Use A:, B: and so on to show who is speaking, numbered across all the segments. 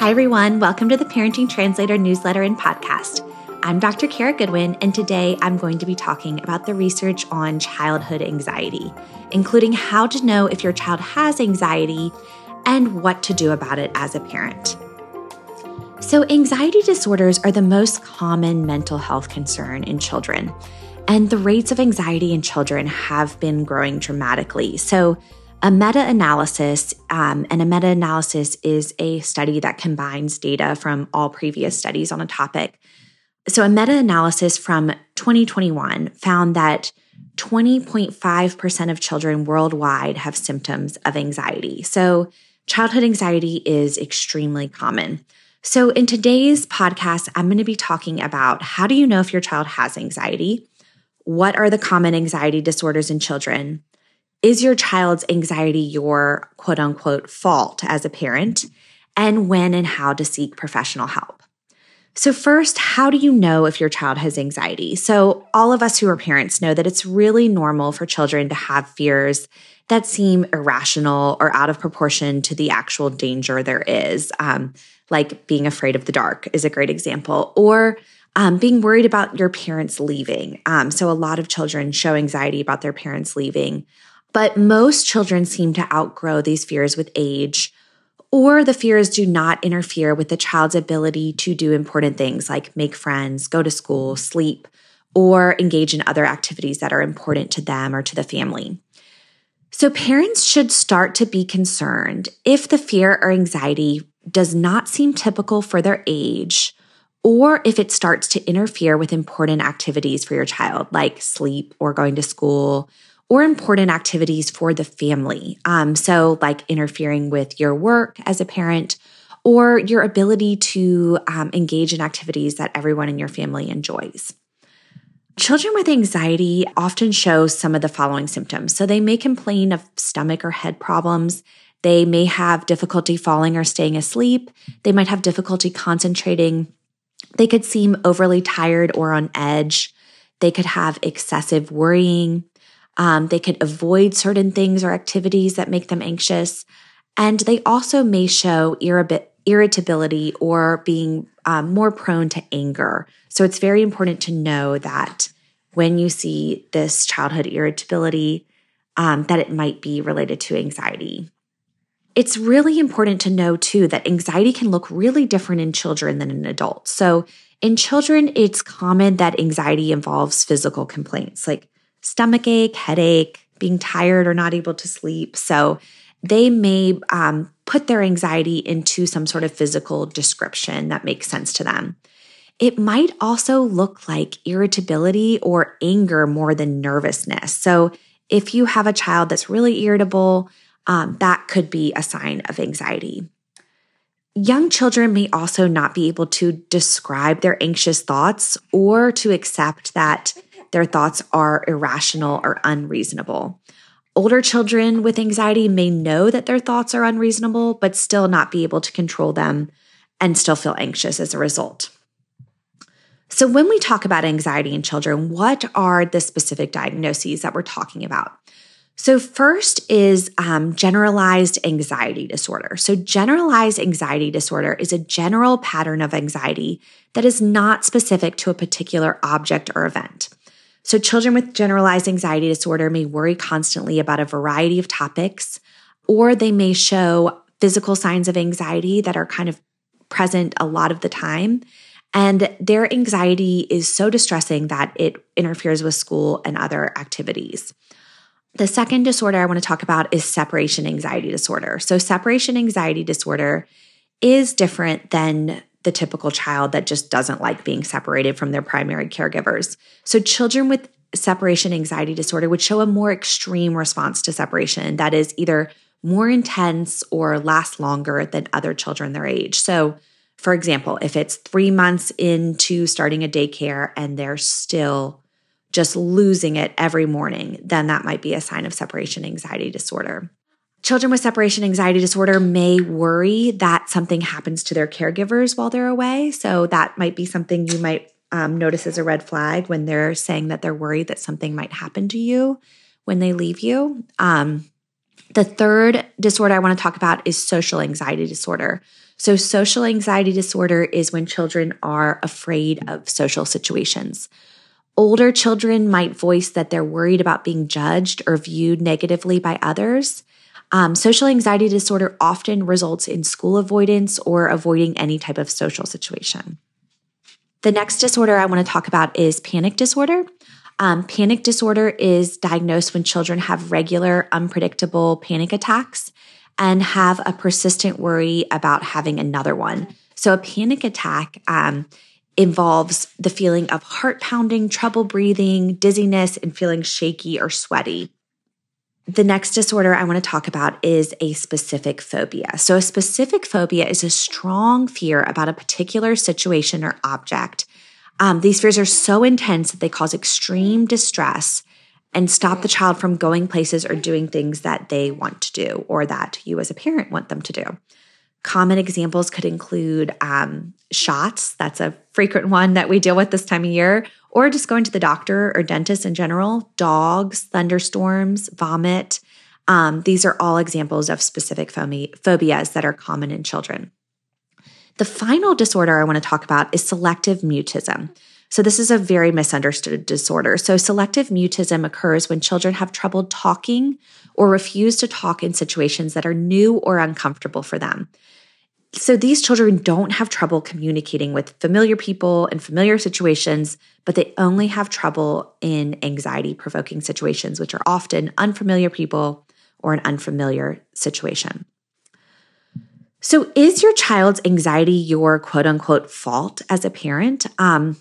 A: Hi, everyone. Welcome to the Parenting Translator newsletter and podcast. I'm Dr. Cara Goodwin, and today I'm going to be talking about the research on childhood anxiety, including how to know if your child has anxiety and what to do about it as a parent. So, anxiety disorders are the most common mental health concern in children, and the rates of anxiety in children have been growing dramatically. So, a meta analysis, um, and a meta analysis is a study that combines data from all previous studies on a topic. So, a meta analysis from 2021 found that 20.5% of children worldwide have symptoms of anxiety. So, childhood anxiety is extremely common. So, in today's podcast, I'm going to be talking about how do you know if your child has anxiety? What are the common anxiety disorders in children? Is your child's anxiety your quote unquote fault as a parent? And when and how to seek professional help. So, first, how do you know if your child has anxiety? So, all of us who are parents know that it's really normal for children to have fears that seem irrational or out of proportion to the actual danger there is. Um, like being afraid of the dark is a great example, or um, being worried about your parents leaving. Um, so, a lot of children show anxiety about their parents leaving. But most children seem to outgrow these fears with age, or the fears do not interfere with the child's ability to do important things like make friends, go to school, sleep, or engage in other activities that are important to them or to the family. So, parents should start to be concerned if the fear or anxiety does not seem typical for their age, or if it starts to interfere with important activities for your child, like sleep or going to school or important activities for the family. Um, so, like interfering with your work as a parent or your ability to um, engage in activities that everyone in your family enjoys. Children with anxiety often show some of the following symptoms. So, they may complain of stomach or head problems. They may have difficulty falling or staying asleep. They might have difficulty concentrating. They could seem overly tired or on edge. They could have excessive worrying. Um, they could avoid certain things or activities that make them anxious. And they also may show irritability or being um, more prone to anger. So it's very important to know that when you see this childhood irritability, um, that it might be related to anxiety. It's really important to know too that anxiety can look really different in children than in adults. So in children, it's common that anxiety involves physical complaints like stomach ache, headache, being tired or not able to sleep. So they may um, put their anxiety into some sort of physical description that makes sense to them. It might also look like irritability or anger more than nervousness. So if you have a child that's really irritable, um, that could be a sign of anxiety. Young children may also not be able to describe their anxious thoughts or to accept that their thoughts are irrational or unreasonable. Older children with anxiety may know that their thoughts are unreasonable, but still not be able to control them and still feel anxious as a result. So, when we talk about anxiety in children, what are the specific diagnoses that we're talking about? So, first is um, generalized anxiety disorder. So, generalized anxiety disorder is a general pattern of anxiety that is not specific to a particular object or event. So, children with generalized anxiety disorder may worry constantly about a variety of topics, or they may show physical signs of anxiety that are kind of present a lot of the time. And their anxiety is so distressing that it interferes with school and other activities. The second disorder I want to talk about is separation anxiety disorder. So, separation anxiety disorder is different than the typical child that just doesn't like being separated from their primary caregivers. So, children with separation anxiety disorder would show a more extreme response to separation that is either more intense or lasts longer than other children their age. So, for example, if it's three months into starting a daycare and they're still just losing it every morning, then that might be a sign of separation anxiety disorder. Children with separation anxiety disorder may worry that something happens to their caregivers while they're away. So that might be something you might um, notice as a red flag when they're saying that they're worried that something might happen to you when they leave you. Um, the third disorder I want to talk about is social anxiety disorder. So, social anxiety disorder is when children are afraid of social situations. Older children might voice that they're worried about being judged or viewed negatively by others. Um, social anxiety disorder often results in school avoidance or avoiding any type of social situation. The next disorder I want to talk about is panic disorder. Um, panic disorder is diagnosed when children have regular, unpredictable panic attacks and have a persistent worry about having another one. So, a panic attack um, involves the feeling of heart pounding, trouble breathing, dizziness, and feeling shaky or sweaty. The next disorder I want to talk about is a specific phobia. So, a specific phobia is a strong fear about a particular situation or object um, these fears are so intense that they cause extreme distress and stop the child from going places or doing things that they want to do or that you as a parent want them to do. Common examples could include um, shots, that's a frequent one that we deal with this time of year, or just going to the doctor or dentist in general, dogs, thunderstorms, vomit. Um, these are all examples of specific phobias that are common in children. The final disorder I want to talk about is selective mutism. So, this is a very misunderstood disorder. So, selective mutism occurs when children have trouble talking or refuse to talk in situations that are new or uncomfortable for them. So, these children don't have trouble communicating with familiar people and familiar situations, but they only have trouble in anxiety provoking situations, which are often unfamiliar people or an unfamiliar situation. So, is your child's anxiety your quote unquote fault as a parent? Um,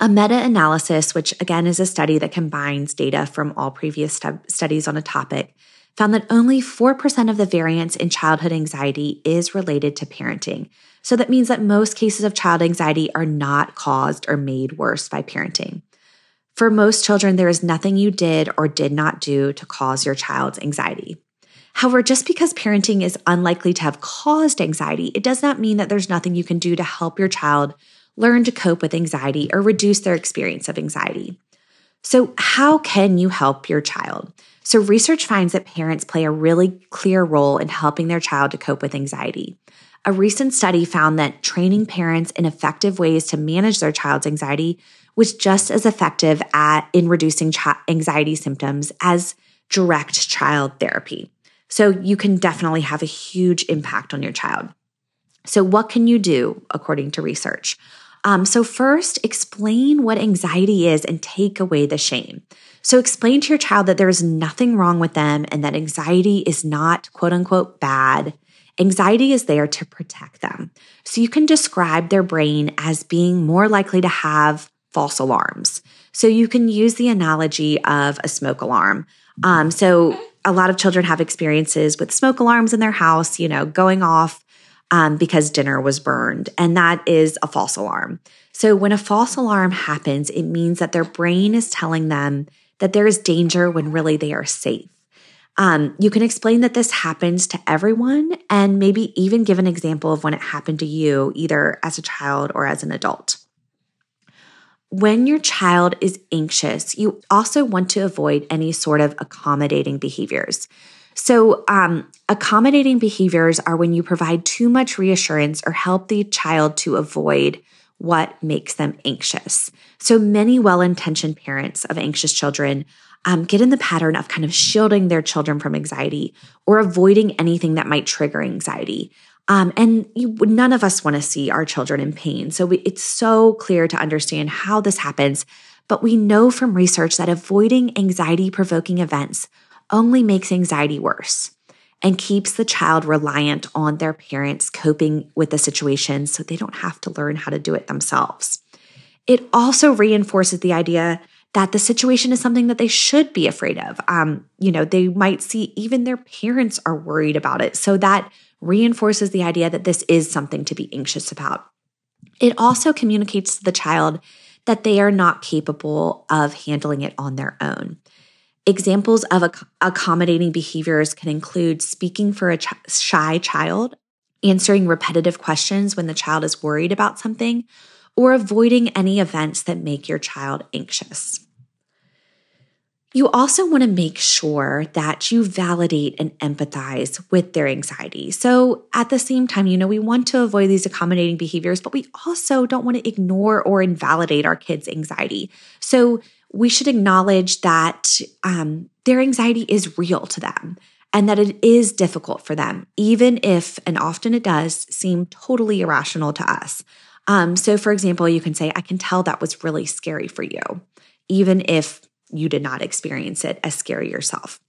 A: a meta analysis, which again is a study that combines data from all previous stu- studies on a topic, found that only 4% of the variance in childhood anxiety is related to parenting. So that means that most cases of child anxiety are not caused or made worse by parenting. For most children, there is nothing you did or did not do to cause your child's anxiety. However, just because parenting is unlikely to have caused anxiety, it does not mean that there's nothing you can do to help your child learn to cope with anxiety or reduce their experience of anxiety. So, how can you help your child? So, research finds that parents play a really clear role in helping their child to cope with anxiety. A recent study found that training parents in effective ways to manage their child's anxiety was just as effective at in reducing anxiety symptoms as direct child therapy. So you can definitely have a huge impact on your child. So, what can you do according to research? Um, so, first, explain what anxiety is and take away the shame. So, explain to your child that there is nothing wrong with them and that anxiety is not quote unquote bad. Anxiety is there to protect them. So, you can describe their brain as being more likely to have false alarms. So, you can use the analogy of a smoke alarm. Um, so, a lot of children have experiences with smoke alarms in their house, you know, going off um, because dinner was burned. And that is a false alarm. So when a false alarm happens, it means that their brain is telling them that there is danger when really they are safe. Um, you can explain that this happens to everyone and maybe even give an example of when it happened to you, either as a child or as an adult when your child is anxious, you also want to avoid any sort of accommodating behaviors. So, um, accommodating behaviors are when you provide too much reassurance or help the child to avoid what makes them anxious. So, many well intentioned parents of anxious children um, get in the pattern of kind of shielding their children from anxiety or avoiding anything that might trigger anxiety. Um, and you, none of us want to see our children in pain. So we, it's so clear to understand how this happens. But we know from research that avoiding anxiety provoking events only makes anxiety worse and keeps the child reliant on their parents coping with the situation so they don't have to learn how to do it themselves. It also reinforces the idea that the situation is something that they should be afraid of. Um, you know, they might see even their parents are worried about it. So that reinforces the idea that this is something to be anxious about. It also communicates to the child that they are not capable of handling it on their own. Examples of ac- accommodating behaviors can include speaking for a ch- shy child, answering repetitive questions when the child is worried about something, or avoiding any events that make your child anxious. You also want to make sure that you validate and empathize with their anxiety. So, at the same time, you know, we want to avoid these accommodating behaviors, but we also don't want to ignore or invalidate our kids' anxiety. So, we should acknowledge that um, their anxiety is real to them and that it is difficult for them, even if, and often it does, seem totally irrational to us. Um, so, for example, you can say, I can tell that was really scary for you, even if you did not experience it as scary yourself.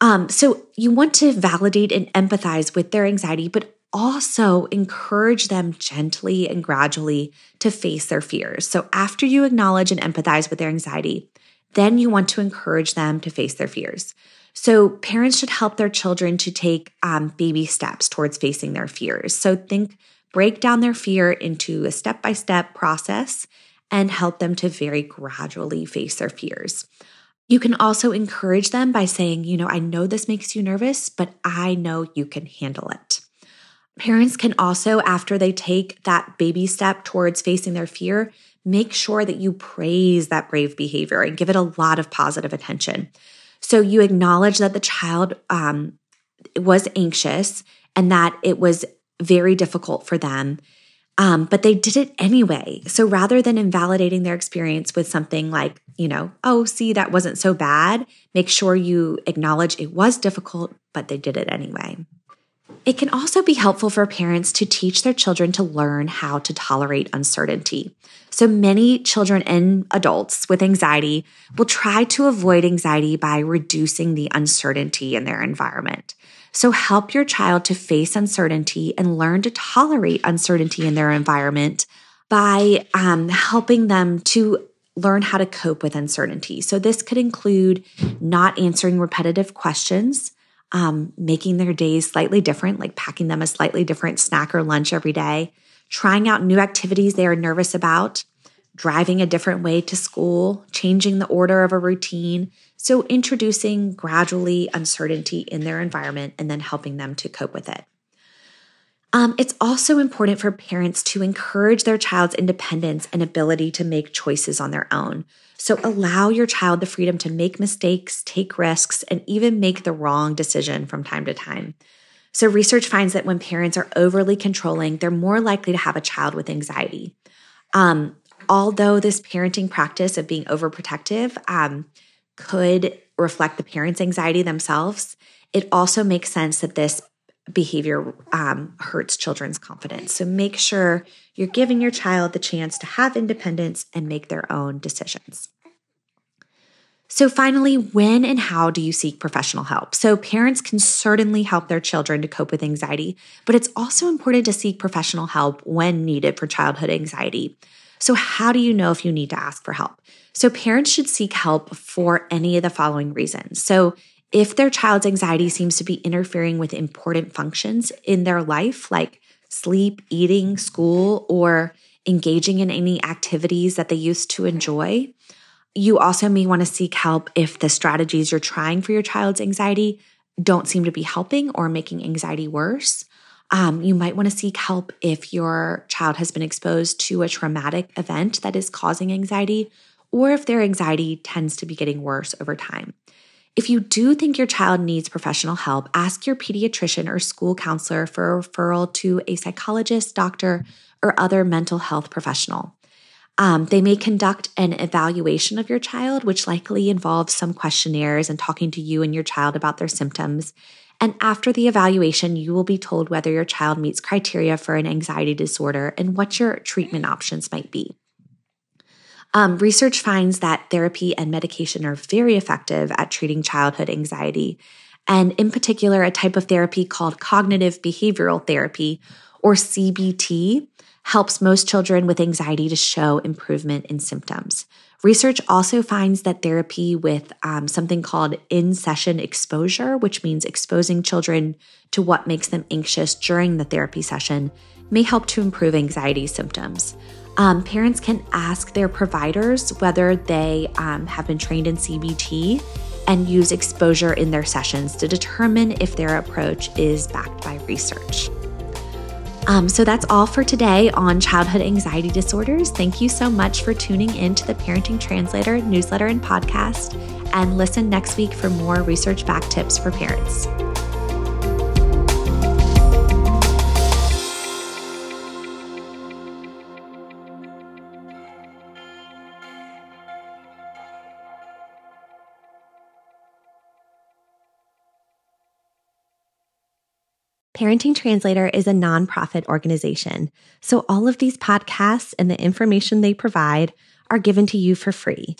A: Um, so you want to validate and empathize with their anxiety, but also encourage them gently and gradually to face their fears. So after you acknowledge and empathize with their anxiety, then you want to encourage them to face their fears. So parents should help their children to take um, baby steps towards facing their fears. So think, break down their fear into a step by step process and help them to very gradually face their fears. You can also encourage them by saying, you know, I know this makes you nervous, but I know you can handle it. Parents can also, after they take that baby step towards facing their fear, make sure that you praise that brave behavior and give it a lot of positive attention. So you acknowledge that the child um, was anxious and that it was very difficult for them um, but they did it anyway. So rather than invalidating their experience with something like, you know, oh, see, that wasn't so bad, make sure you acknowledge it was difficult, but they did it anyway. It can also be helpful for parents to teach their children to learn how to tolerate uncertainty. So many children and adults with anxiety will try to avoid anxiety by reducing the uncertainty in their environment. So help your child to face uncertainty and learn to tolerate uncertainty in their environment by um, helping them to learn how to cope with uncertainty. So this could include not answering repetitive questions, um, making their days slightly different, like packing them a slightly different snack or lunch every day, trying out new activities they are nervous about, driving a different way to school, changing the order of a routine. So, introducing gradually uncertainty in their environment and then helping them to cope with it. Um, it's also important for parents to encourage their child's independence and ability to make choices on their own. So, allow your child the freedom to make mistakes, take risks, and even make the wrong decision from time to time. So, research finds that when parents are overly controlling, they're more likely to have a child with anxiety. Um, although this parenting practice of being overprotective um, could reflect the parents' anxiety themselves, it also makes sense that this behavior um, hurts children's confidence. So make sure you're giving your child the chance to have independence and make their own decisions. So, finally, when and how do you seek professional help? So, parents can certainly help their children to cope with anxiety, but it's also important to seek professional help when needed for childhood anxiety. So, how do you know if you need to ask for help? So, parents should seek help for any of the following reasons. So, if their child's anxiety seems to be interfering with important functions in their life, like sleep, eating, school, or engaging in any activities that they used to enjoy, you also may want to seek help if the strategies you're trying for your child's anxiety don't seem to be helping or making anxiety worse. Um, you might want to seek help if your child has been exposed to a traumatic event that is causing anxiety, or if their anxiety tends to be getting worse over time. If you do think your child needs professional help, ask your pediatrician or school counselor for a referral to a psychologist, doctor, or other mental health professional. Um, they may conduct an evaluation of your child, which likely involves some questionnaires and talking to you and your child about their symptoms. And after the evaluation, you will be told whether your child meets criteria for an anxiety disorder and what your treatment options might be. Um, research finds that therapy and medication are very effective at treating childhood anxiety, and in particular, a type of therapy called cognitive behavioral therapy, or CBT, helps most children with anxiety to show improvement in symptoms. Research also finds that therapy with um, something called in session exposure, which means exposing children to what makes them anxious during the therapy session, may help to improve anxiety symptoms. Um, parents can ask their providers whether they um, have been trained in CBT and use exposure in their sessions to determine if their approach is backed by research. Um, so that's all for today on childhood anxiety disorders. Thank you so much for tuning in to the Parenting Translator newsletter and podcast. and listen next week for more research backed tips for parents. Parenting Translator is a nonprofit organization, so all of these podcasts and the information they provide are given to you for free.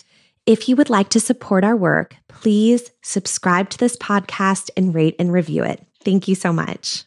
A: If you would like to support our work, please subscribe to this podcast and rate and review it. Thank you so much.